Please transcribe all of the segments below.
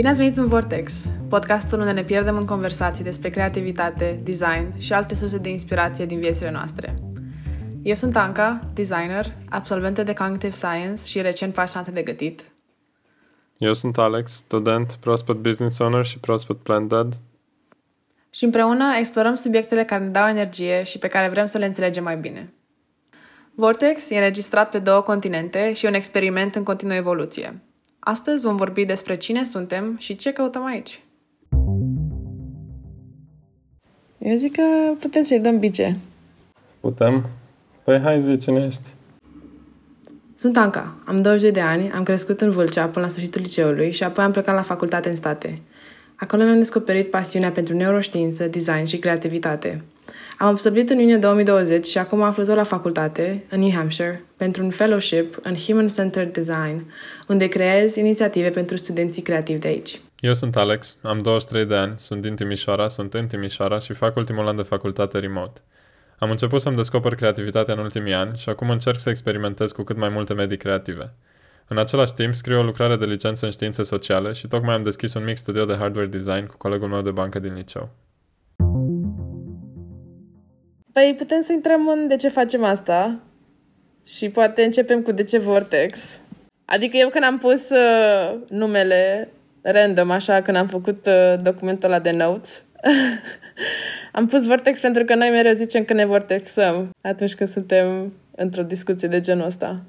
Bine ați venit în Vortex, podcastul unde ne pierdem în conversații despre creativitate, design și alte surse de inspirație din viețile noastre. Eu sunt Anca, designer, absolventă de Cognitive Science și recent pasionată de gătit. Eu sunt Alex, student, proaspăt business owner și proaspăt plant dad. Și împreună explorăm subiectele care ne dau energie și pe care vrem să le înțelegem mai bine. Vortex e înregistrat pe două continente și un experiment în continuă evoluție – Astăzi vom vorbi despre cine suntem și ce căutăm aici. Eu zic că putem să-i dăm bice. Putem? Păi hai zi, cine ești? Sunt Anca, am 20 de ani, am crescut în Vâlcea până la sfârșitul liceului și apoi am plecat la facultate în state. Acolo mi-am descoperit pasiunea pentru neuroștiință, design și creativitate. Am absolvit în iunie 2020 și acum aflu tot la facultate, în New Hampshire, pentru un fellowship în Human Centered Design, unde creez inițiative pentru studenții creativi de aici. Eu sunt Alex, am 23 de ani, sunt din Timișoara, sunt în Timișoara și fac ultimul an de facultate remote. Am început să-mi descoper creativitatea în ultimii ani și acum încerc să experimentez cu cât mai multe medii creative. În același timp, scriu o lucrare de licență în științe sociale și tocmai am deschis un mic studio de hardware design cu colegul meu de bancă din liceu. Păi putem să intrăm în de ce facem asta și poate începem cu de ce Vortex. Adică eu când am pus uh, numele random, așa, când am făcut uh, documentul ăla de notes, am pus Vortex pentru că noi mereu zicem că ne vortexăm atunci când suntem într-o discuție de genul ăsta.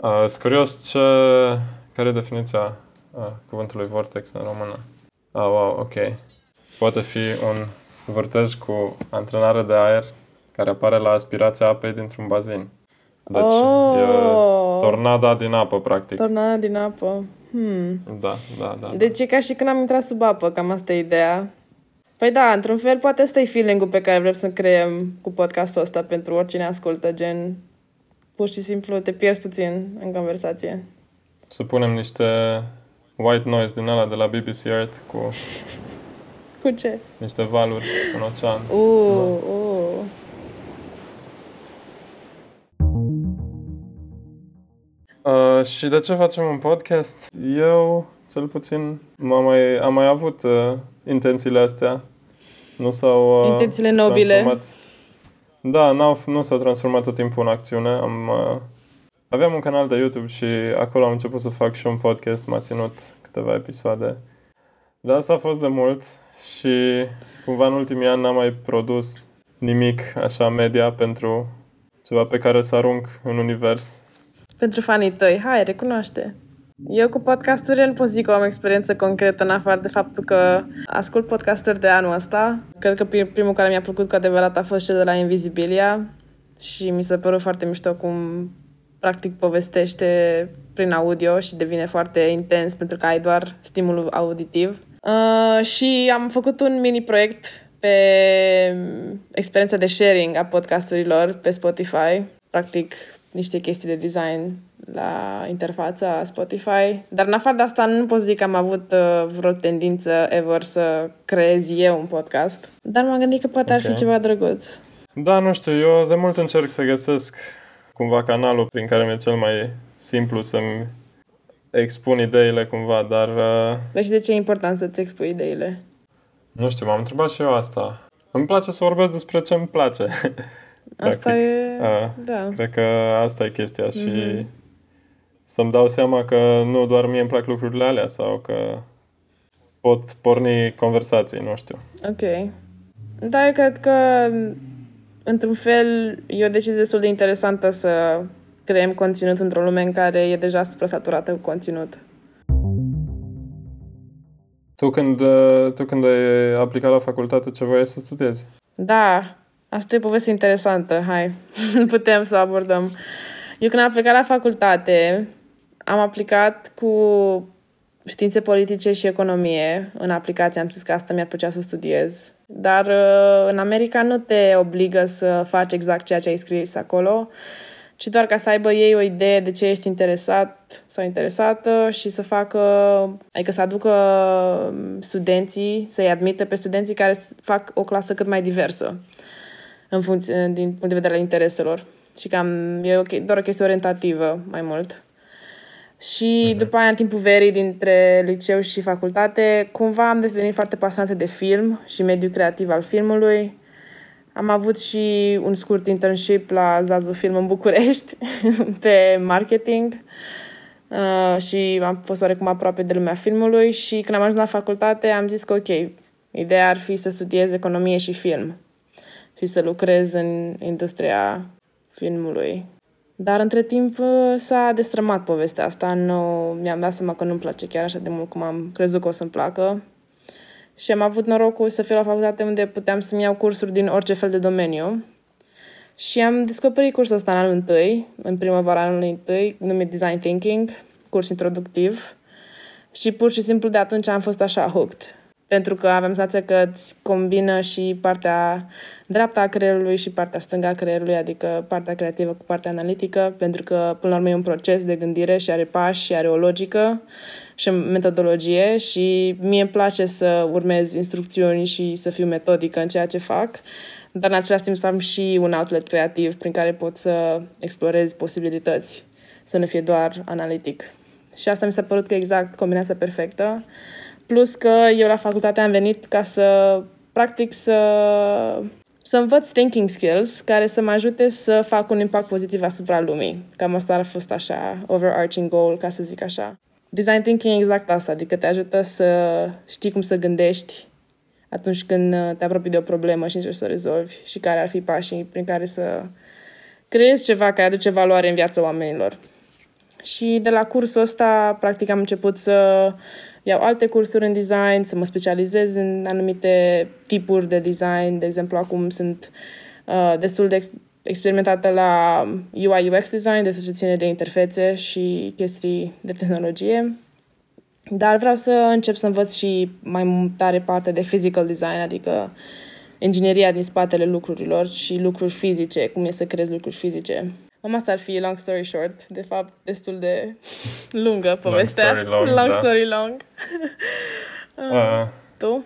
Uh, sunt curios ce... care e definiția uh, cuvântului vortex în română? Ah, wow, ok. Poate fi un vârtej cu antrenare de aer care apare la aspirația apei dintr-un bazin. Deci oh. e tornada din apă, practic. Tornada din apă. Hmm. Da, da, da. Deci da. e ca și când am intrat sub apă, cam asta e ideea. Păi da, într-un fel poate ăsta e feeling-ul pe care vrem să creăm cu podcastul ăsta pentru oricine ascultă, gen pur și simplu te pierzi puțin în conversație. Să punem niște white noise din ala de la BBC Earth cu... Cu ce? Niște valuri în ocean. Uh, da. uh. Uh, și de ce facem un podcast? Eu, cel puțin, am mai, am mai avut uh, intențiile astea. Nu s-au uh, Intențiile nobile. Transformat. Da, n-au, nu s-au transformat tot timpul în acțiune. Am, uh, aveam un canal de YouTube și acolo am început să fac și un podcast. M-a ținut câteva episoade. Dar asta a fost de mult și cumva în ultimii ani n-am mai produs nimic așa media pentru ceva pe care să arunc în univers pentru fanii tăi. Hai, recunoaște. Eu cu podcasturile nu pot zic că am experiență concretă în afară de faptul că ascult podcasturi de anul ăsta. Cred că primul care mi-a plăcut cu adevărat a fost cel de la Invisibilia și mi s-a părut foarte mișto cum practic povestește prin audio și devine foarte intens pentru că ai doar stimulul auditiv. Uh, și am făcut un mini proiect pe experiența de sharing a podcasturilor pe Spotify. Practic, niște chestii de design la interfața Spotify. Dar în afară de asta nu pot zic că am avut uh, vreo tendință ever să creez eu un podcast. Dar m-am gândit că poate okay. ar fi ceva drăguț. Da, nu știu, eu de mult încerc să găsesc cumva canalul prin care mi-e cel mai simplu să-mi expun ideile cumva, dar... Uh... Dar și de ce e important să-ți expui ideile? Nu știu, m-am întrebat și eu asta. Îmi place să vorbesc despre ce îmi place. Asta e... A, da. Cred că asta e chestia mm-hmm. și mhm. să-mi dau seama că nu doar mie îmi plac lucrurile alea sau că pot porni conversații, nu știu. Ok. Da, eu cred că într-un fel e o decizie destul de interesantă să creăm conținut într-o lume în care e deja suprasaturată cu conținut. Tu când, tu când ai aplicat la facultate, ce voiai să studiezi? Da, Asta e o poveste interesantă, hai, putem să o abordăm. Eu când am plecat la facultate, am aplicat cu științe politice și economie în aplicație. Am zis că asta mi-ar plăcea să studiez. Dar uh, în America nu te obligă să faci exact ceea ce ai scris acolo, ci doar ca să aibă ei o idee de ce ești interesat sau interesată și să facă, adică să aducă studenții, să-i admită pe studenții care fac o clasă cât mai diversă în funcție, din punct de vedere al intereselor. Și cam e okay, doar o chestie orientativă mai mult. Și uh-huh. după aia, în timpul verii dintre liceu și facultate, cumva am devenit foarte pasionată de film și mediul creativ al filmului. Am avut și un scurt internship la Zazu Film în București pe marketing uh, și am fost oarecum aproape de lumea filmului și când am ajuns la facultate am zis că ok, ideea ar fi să studiez economie și film și să lucrez în industria filmului. Dar între timp uh, s-a destrămat povestea asta. Nu, mi-am dat seama că nu-mi place chiar așa de mult cum am crezut că o să-mi placă. Și am avut norocul să fiu la facultate unde puteam să-mi iau cursuri din orice fel de domeniu. Și am descoperit cursul ăsta în anul întâi, în primăvara anului întâi, numit Design Thinking, curs introductiv. Și pur și simplu de atunci am fost așa hooked pentru că avem senzația că îți combină și partea dreapta a creierului și partea stângă a creierului, adică partea creativă cu partea analitică, pentru că până la urmă e un proces de gândire și are pași și are o logică și o metodologie și mie îmi place să urmez instrucțiuni și să fiu metodică în ceea ce fac, dar în același timp să am și un outlet creativ prin care pot să explorez posibilități, să nu fie doar analitic. Și asta mi s-a părut că exact combinația perfectă Plus că eu la facultate am venit ca să, practic, să, să învăț thinking skills care să mă ajute să fac un impact pozitiv asupra lumii. Cam asta a fost așa, overarching goal, ca să zic așa. Design thinking exact asta, adică te ajută să știi cum să gândești atunci când te apropii de o problemă și încerci să o rezolvi și care ar fi pașii prin care să creezi ceva care aduce valoare în viața oamenilor. Și de la cursul ăsta, practic, am început să iau alte cursuri în design, să mă specializez în anumite tipuri de design. De exemplu, acum sunt uh, destul de ex- experimentată la UI UX design, de ce ține de interfețe și chestii de tehnologie. Dar vreau să încep să învăț și mai tare parte de physical design, adică ingineria din spatele lucrurilor și lucruri fizice, cum e să creezi lucruri fizice. Cam asta ar fi long story short, de fapt destul de lungă povestea. Long story long, long, da. story long. uh, tu?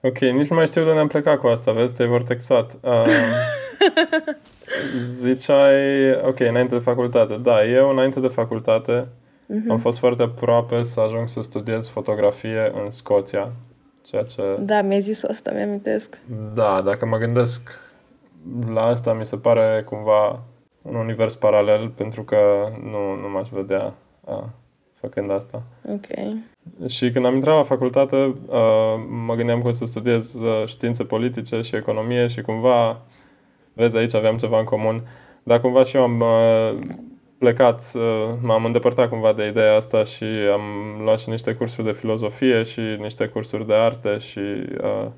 Ok, nici nu mai știu de unde am plecat cu asta, vezi, te-ai vortexat. Uh, ziceai, ok, înainte de facultate. Da, eu înainte de facultate uh-huh. am fost foarte aproape să ajung să studiez fotografie în Scoția. Ceea ce... Da, mi-ai zis asta, mi-amintesc. Da, dacă mă gândesc la asta, mi se pare cumva un univers paralel pentru că nu, nu m-aș vedea a, făcând asta. Ok. Și când am intrat la facultate, a, mă gândeam că o să studiez a, științe politice și economie și cumva, vezi, aici aveam ceva în comun, dar cumva și eu am a, plecat, a, m-am îndepărtat cumva de ideea asta și am luat și niște cursuri de filozofie și niște cursuri de arte și a,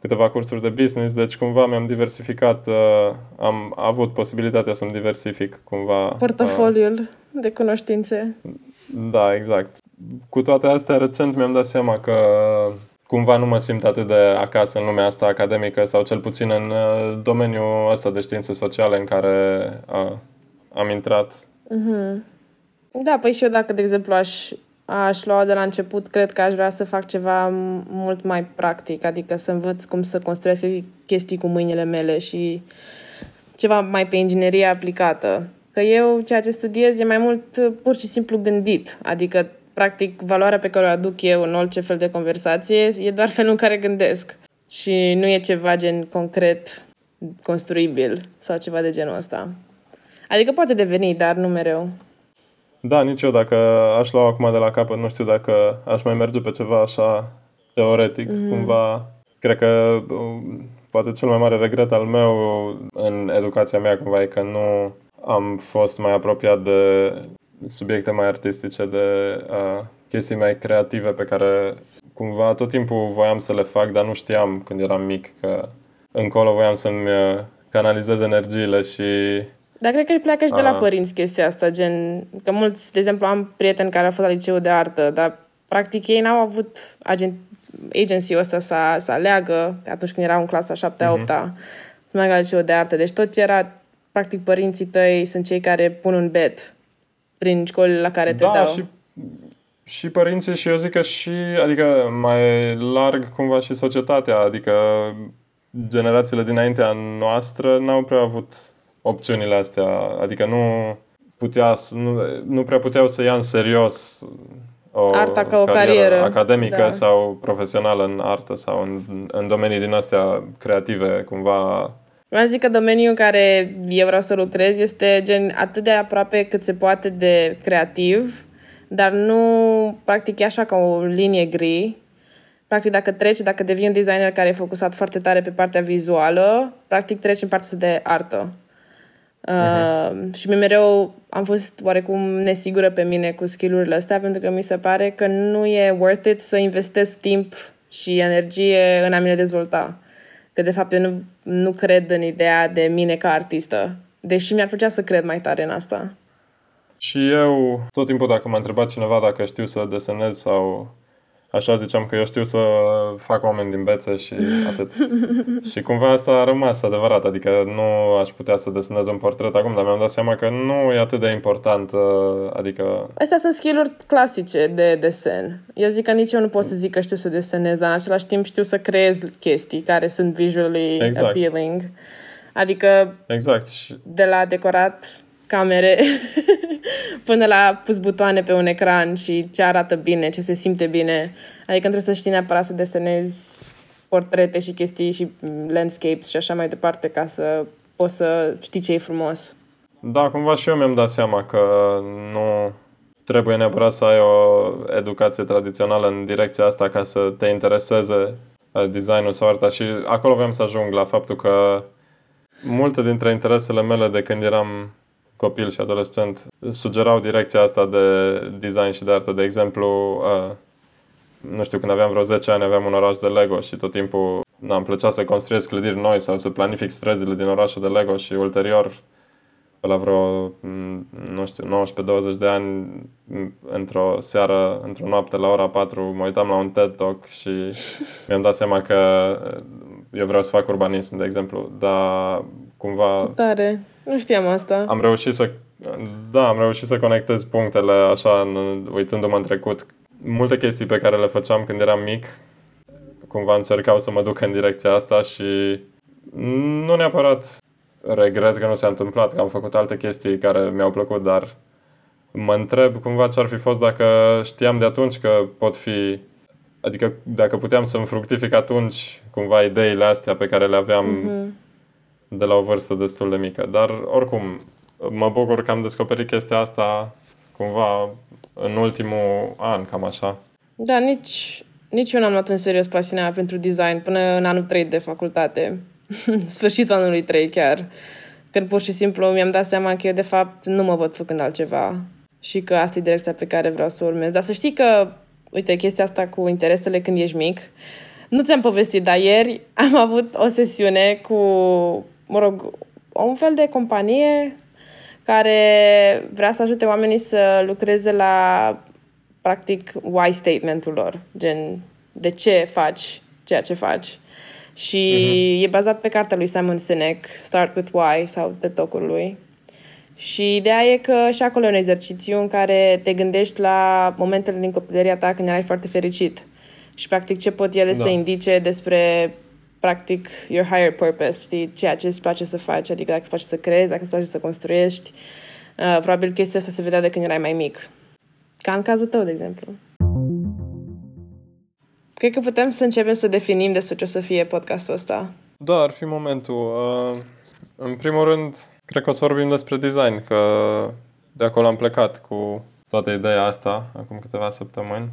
câteva cursuri de business, deci cumva mi-am diversificat, uh, am avut posibilitatea să-mi diversific cumva... Portofoliul uh, de cunoștințe. Da, exact. Cu toate astea, recent mi-am dat seama că cumva nu mă simt atât de acasă în lumea asta academică sau cel puțin în uh, domeniul ăsta de științe sociale în care uh, am intrat. Mm-hmm. Da, păi și eu dacă, de exemplu, aș aș lua de la început, cred că aș vrea să fac ceva mult mai practic, adică să învăț cum să construiesc chestii cu mâinile mele și ceva mai pe inginerie aplicată. Că eu ceea ce studiez e mai mult uh, pur și simplu gândit, adică practic valoarea pe care o aduc eu în orice fel de conversație e doar felul în care gândesc și nu e ceva gen concret construibil sau ceva de genul ăsta. Adică poate deveni, dar nu mereu. Da, nici eu dacă aș lua acum de la capăt, nu știu dacă aș mai merge pe ceva așa teoretic, mm. cumva. Cred că um, poate cel mai mare regret al meu în educația mea cumva e că nu am fost mai apropiat de subiecte mai artistice, de uh, chestii mai creative pe care cumva tot timpul voiam să le fac, dar nu știam când eram mic că încolo voiam să-mi uh, canalizez energiile și dar cred că pleacă și de la ah. părinți chestia asta, gen, că mulți, de exemplu, am prieteni care au fost la liceu de artă, dar practic ei n-au avut agent, agency-ul ăsta să, să aleagă atunci când erau în clasa 7 8 uh-huh. să meargă la liceu de artă. Deci tot ce era, practic, părinții tăi sunt cei care pun un bet prin școlile la care te da, dau. Și, și părinții și eu zic că și, adică mai larg cumva și societatea, adică generațiile dinaintea noastră n-au prea avut opțiunile astea. Adică nu putea, nu, nu prea puteau să ia în serios o Arta ca o carieră, academică da. sau profesională în artă sau în, în domenii din astea creative, cumva Vreau să zic că domeniul în care eu vreau să lucrez este gen atât de aproape cât se poate de creativ, dar nu practic e așa ca o linie gri. Practic dacă treci, dacă devii un designer care e focusat foarte tare pe partea vizuală, practic treci în partea de artă. Uh, și mi mereu am fost oarecum nesigură pe mine cu skillurile astea pentru că mi se pare că nu e worth it să investesc timp și energie în a mine dezvolta. Că de fapt eu nu, nu cred în ideea de mine ca artistă. Deși mi-ar plăcea să cred mai tare în asta. Și eu, tot timpul dacă m-a întrebat cineva dacă știu să desenez sau așa ziceam că eu știu să fac oameni din bețe și atât. și cumva asta a rămas adevărat, adică nu aș putea să desenez un portret acum, dar mi-am dat seama că nu e atât de important, uh, adică... Astea sunt skill-uri clasice de desen. Eu zic că nici eu nu pot să zic că știu să desenez, dar în același timp știu să creez chestii care sunt visually Exact. appealing. Adică Exact. Și de la decorat camere până la pus butoane pe un ecran și ce arată bine, ce se simte bine. Adică trebuie să știi neapărat să desenezi portrete și chestii și landscapes și așa mai departe ca să poți să știi ce e frumos. Da, cumva și eu mi-am dat seama că nu trebuie neapărat să ai o educație tradițională în direcția asta ca să te intereseze uh, designul sau arta și acolo vreau să ajung la faptul că multe dintre interesele mele de când eram copil și adolescent sugerau direcția asta de design și de artă. De exemplu, uh, nu știu, când aveam vreo 10 ani aveam un oraș de Lego și tot timpul n-am plăcea să construiesc clădiri noi sau să planific străzile din orașul de Lego și ulterior pe la vreo, m, nu știu, 19-20 de ani, m, într-o seară, într-o noapte la ora 4, mă uitam la un TED Talk și mi-am dat seama că eu vreau să fac urbanism, de exemplu, dar cumva Tare. Nu știam asta. am reușit să da, am reușit să conectez punctele așa, în, uitându-mă în trecut. Multe chestii pe care le făceam când eram mic, cumva încercau să mă duc în direcția asta și nu neapărat regret că nu s-a întâmplat, că am făcut alte chestii care mi-au plăcut, dar mă întreb cumva ce ar fi fost dacă știam de atunci că pot fi Adică dacă puteam să-mi fructific atunci cumva ideile astea pe care le aveam Mhm. De la o vârstă destul de mică. Dar oricum, mă bucur că am descoperit chestia asta cumva în ultimul an, cam așa. Da, nici, nici eu n-am luat în serios pasiunea mea pentru design până în anul 3 de facultate. Sfârșitul anului 3 chiar. Când pur și simplu mi-am dat seama că eu de fapt nu mă văd făcând altceva și că asta e direcția pe care vreau să o urmez. Dar să știi că, uite, chestia asta cu interesele când ești mic, nu ți-am povestit, dar ieri am avut o sesiune cu, mă rog, un fel de companie care vrea să ajute oamenii să lucreze la practic why statementul lor, gen de ce faci ceea ce faci. Și uh-huh. e bazat pe cartea lui Simon Sinek, Start with Why sau de tocul lui. Și ideea e că și acolo e un exercițiu în care te gândești la momentele din copilăria ta când erai foarte fericit. Și practic ce pot ele da. să indice despre practic your higher purpose, știi, ceea ce îți place să faci, adică dacă îți place să creezi, dacă îți place să construiești. Uh, probabil chestia asta se vedea de când erai mai mic. Ca în cazul tău, de exemplu. Cred că putem să începem să definim despre ce o să fie podcastul ăsta. Da, ar fi momentul. Uh, în primul rând, cred că o să vorbim despre design, că de acolo am plecat cu toată ideea asta acum câteva săptămâni.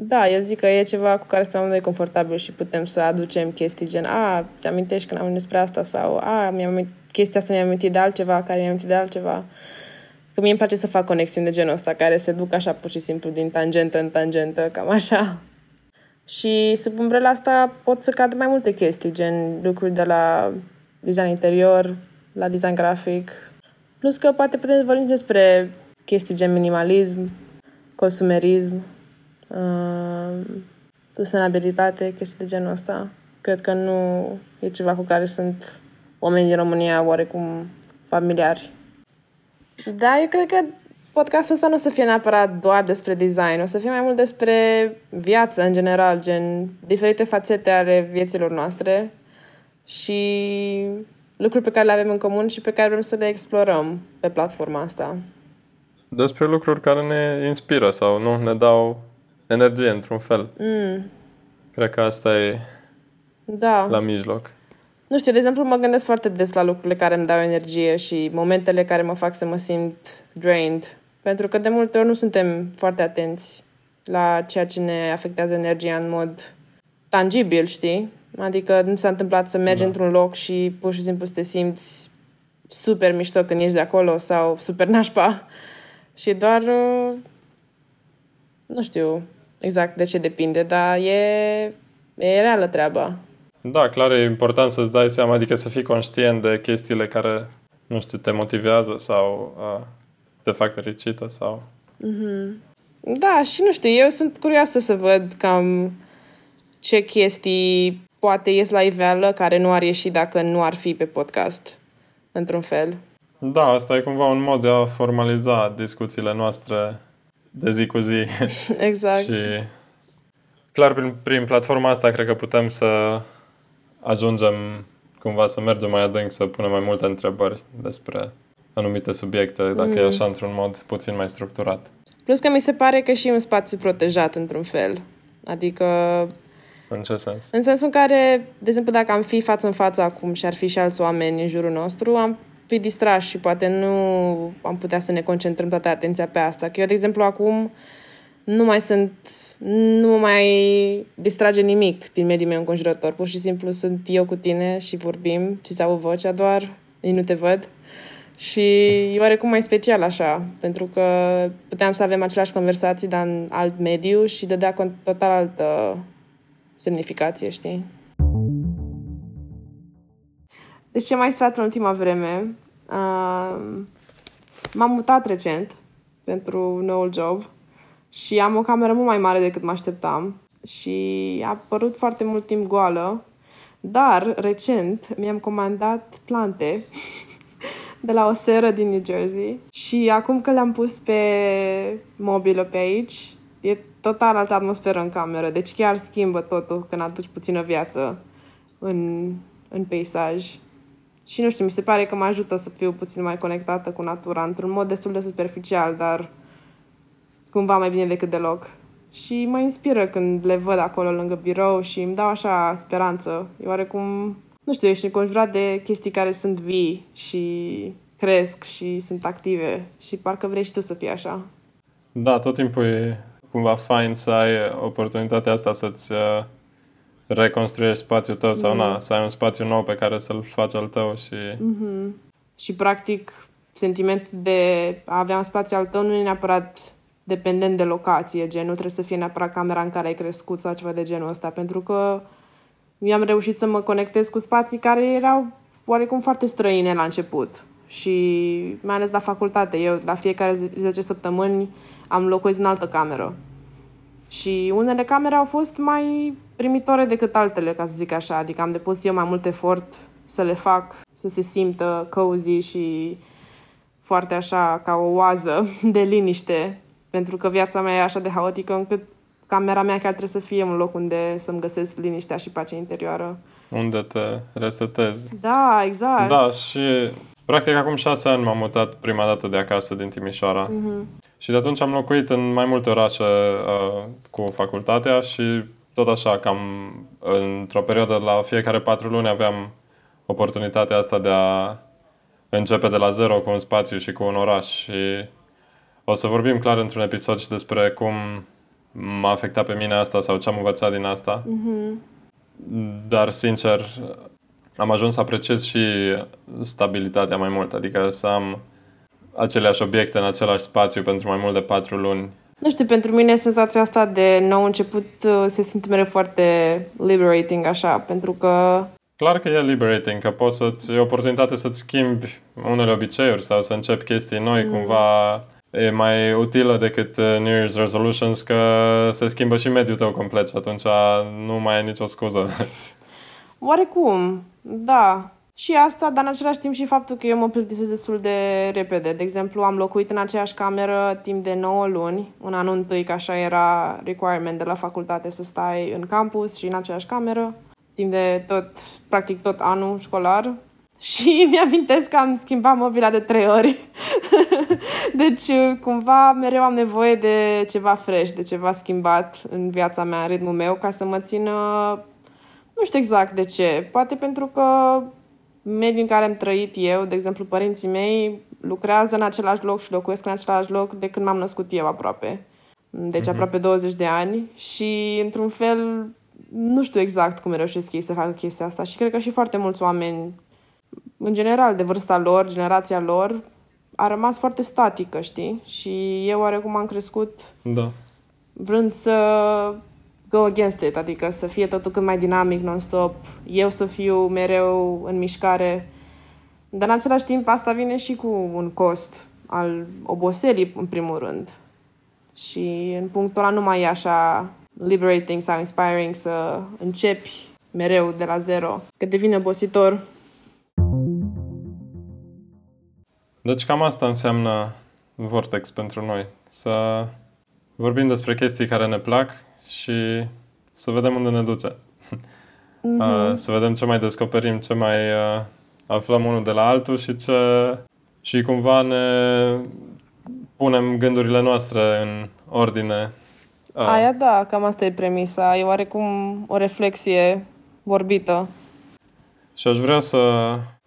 Da, eu zic că e ceva cu care suntem noi confortabil și putem să aducem chestii gen a, ți amintești când am vorbit despre asta sau a, mi-am amintit, chestia asta mi-am amintit de altceva, care mi-am amintit de altceva. Că mie îmi place să fac conexiuni de genul ăsta, care se duc așa pur și simplu din tangentă în tangentă, cam așa. Și sub umbrela asta pot să cadă mai multe chestii, gen lucruri de la design interior, la design grafic. Plus că poate putem vorbi despre chestii gen minimalism, consumerism, uh, sustenabilitate, chestii de genul ăsta. Cred că nu e ceva cu care sunt oamenii din România oarecum familiari. Da, eu cred că podcastul ăsta nu o să fie neapărat doar despre design, o să fie mai mult despre viață în general, gen diferite fațete ale vieților noastre și lucruri pe care le avem în comun și pe care vrem să le explorăm pe platforma asta. Despre lucruri care ne inspiră sau nu ne dau energie într-un fel. Mm, Cred că asta e da. la mijloc. Nu știu, de exemplu, mă gândesc foarte des la lucrurile care îmi dau energie și momentele care mă fac să mă simt drained. Pentru că de multe ori nu suntem foarte atenți la ceea ce ne afectează energia în mod tangibil, știi? Adică nu s-a întâmplat să mergi Da. într-un loc și pur și simplu să te simți super mișto când ești de acolo sau super nașpa. Și doar, uh, nu știu exact de ce depinde, dar e, e reală treaba. Da, clar e important să-ți dai seama, adică să fii conștient de chestiile care, nu știu, te motivează sau uh, te fac fericită sau... Da, și nu știu, eu sunt curioasă să văd cam ce chestii poate ies la iveală care nu ar ieși dacă nu ar fi pe podcast, într-un fel. Da, asta e cumva un mod de a formaliza discuțiile noastre de zi cu zi. Exact. și clar, prin, prin platforma asta cred că putem să ajungem cumva să mergem mai adânc, să punem mai multe întrebări despre anumite subiecte, dacă e așa într-un mod puțin mai structurat. Plus că mi se pare că și e un spațiu protejat, într-un fel. Adică, În ce sens? în sensul în care, de exemplu, dacă am fi față în față acum și ar fi și alți oameni în jurul nostru, am fi distrași și poate nu am putea să ne concentrăm toată atenția pe asta. Că eu, de exemplu, acum nu mai sunt, nu mă mai distrage nimic din mediul meu înconjurător. Pur și simplu sunt eu cu tine și vorbim și se aude vocea doar, ei nu te văd. Și e oarecum mai special așa, pentru că puteam să avem aceleași conversații, dar în alt mediu și dădea con- total altă semnificație, știi? Deci ce mai sfat în ultima vreme? Uh, m-am mutat recent pentru noul job și am o cameră mult mai mare decât mă așteptam și a apărut foarte mult timp goală, dar recent mi-am comandat plante de la o seră din New Jersey și acum că le-am pus pe mobilă pe aici, e total altă atmosferă în cameră, deci chiar schimbă totul când aduci puțină viață în, în peisaj. Și nu știu, mi se pare că mă ajută să fiu puțin mai conectată cu natura, într-un mod destul de superficial, dar cumva mai bine decât deloc. Și mă inspiră când le văd acolo lângă birou și îmi dau așa speranță. E oarecum, nu știu, ești înconjurat de chestii care sunt vii și cresc și sunt active și parcă vrei și tu să fii așa. Da, tot timpul e cumva fain să ai oportunitatea asta să-ți uh, reconstruiești spațiul tău sau na, să ai un spațiu nou pe care să-l faci al tău și... Și practic sentimentul de a avea un spațiu al tău nu e neapărat dependent de locație, gen, nu trebuie să fie neapărat camera în care ai crescut sau ceva de genul ăsta, pentru că eu am reușit să mă conectez cu spații care erau oarecum foarte străine la început. Și mai ales la facultate, eu la fiecare 10 săptămâni am locuit în altă cameră. Și unele camere au fost mai primitoare decât altele, ca să zic așa. Adică am depus eu mai mult efort să le fac să se simtă cozy și foarte așa ca o oază de liniște. Pentru că viața mea e așa de haotică încât camera mea chiar trebuie să fie un loc unde să-mi găsesc liniștea și pacea interioară. unde te resetezi. Da, exact. Da, și practic acum șase ani m-am mutat prima dată de acasă din Timișoara. Mhm. Și de atunci am locuit în mai multe orașe uh, cu facultatea și tot așa, cam într-o perioadă la fiecare patru luni aveam oportunitatea asta de a începe de la zero cu un spațiu și cu un oraș. Și o să vorbim clar într-un episod și despre cum m-a afectat pe mine asta sau ce am învățat din asta. Dar, sincer, am ajuns să apreciez și stabilitatea mai mult, adică să am aceleași obiecte în același spațiu pentru mai mult de patru luni. Nu știu, pentru mine senzația asta de nou început uh, se simte mereu foarte liberating așa, pentru că Clar că e liberating, că poți să-ți, e o oportunitate să-ți schimbi unele obiceiuri sau să începi chestii noi, mm. cumva e mai utilă decât uh, New Year's Resolutions, că se schimbă și mediul tău complet și atunci nu mai ai nicio scuză. Oarecum, da. Și asta, dar în același timp și faptul că eu mă plictisesc destul de repede. De exemplu, am locuit în aceeași cameră timp de 9 luni, în anul întâi, că așa era requirement de la facultate să stai în campus și în aceeași cameră, timp de tot, practic tot anul școlar. și mi-amintesc că am schimbat mobila de trei ori. deci, cumva, mereu am nevoie de ceva fresh, de ceva schimbat în viața mea, în ritmul meu, ca să mă țină... Nu știu exact de ce. Poate pentru că mediul în care am trăit eu, de exemplu, părinții mei lucrează în același loc și locuiesc în același loc de când m-am născut eu aproape. Deci mm-hmm. aproape 20 de ani și, într-un fel, nu știu exact cum reușesc ei să facă chestia asta și cred că și foarte mulți oameni în general, de vârsta lor, generația lor, a rămas foarte statică, știi? Și eu oarecum am crescut da. vrând să go against it, adică să fie totul cât mai dinamic, non-stop, eu să fiu mereu în mișcare. Dar în același timp asta vine și cu un cost al oboselii, în primul rând. Și în punctul ăla nu mai e așa liberating sau inspiring să începi mereu de la zero, că devine obositor Deci cam asta înseamnă Vortex pentru noi. Să vorbim despre chestii care ne plac și să vedem unde ne duce. Mm-hmm. Să vedem ce mai descoperim, ce mai aflăm unul de la altul și ce și cumva ne punem gândurile noastre în ordine. Aia da, cam asta e premisa. E oarecum o reflexie vorbită. Și aș vrea să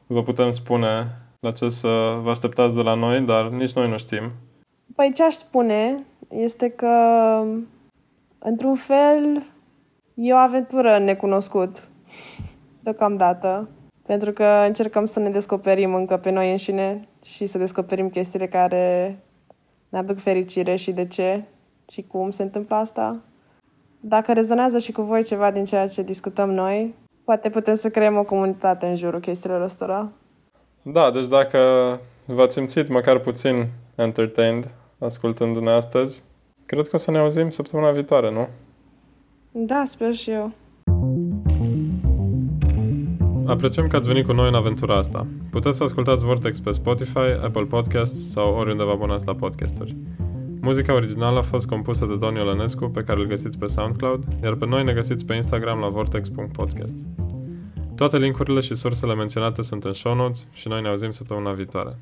vă putem spune la ce să vă așteptați de la noi, dar nici noi nu știm. Păi ce aș spune este că, într-un fel, e o aventură necunoscut, deocamdată. Pentru că încercăm să ne descoperim încă pe noi înșine și să descoperim chestiile care ne aduc fericire și de ce și cum se întâmplă asta. Dacă rezonează și cu voi ceva din ceea ce discutăm noi, poate putem să creăm o comunitate în jurul chestiilor ăstora. Da, deci dacă v-ați simțit măcar puțin entertained ascultându-ne astăzi, cred că o să ne auzim săptămâna viitoare, nu? Da, sper și eu. Apreciem că ați venit cu noi în aventura asta. Puteți să ascultați Vortex pe Spotify, Apple Podcasts sau oriunde vă abonați la podcasturi. Muzica originală a fost compusă de Don Iolănescu, pe care îl găsiți pe SoundCloud, iar pe noi ne găsiți pe Instagram la vortex.podcast. Toate linkurile și sursele menționate sunt în show notes și noi ne auzim săptămâna viitoare.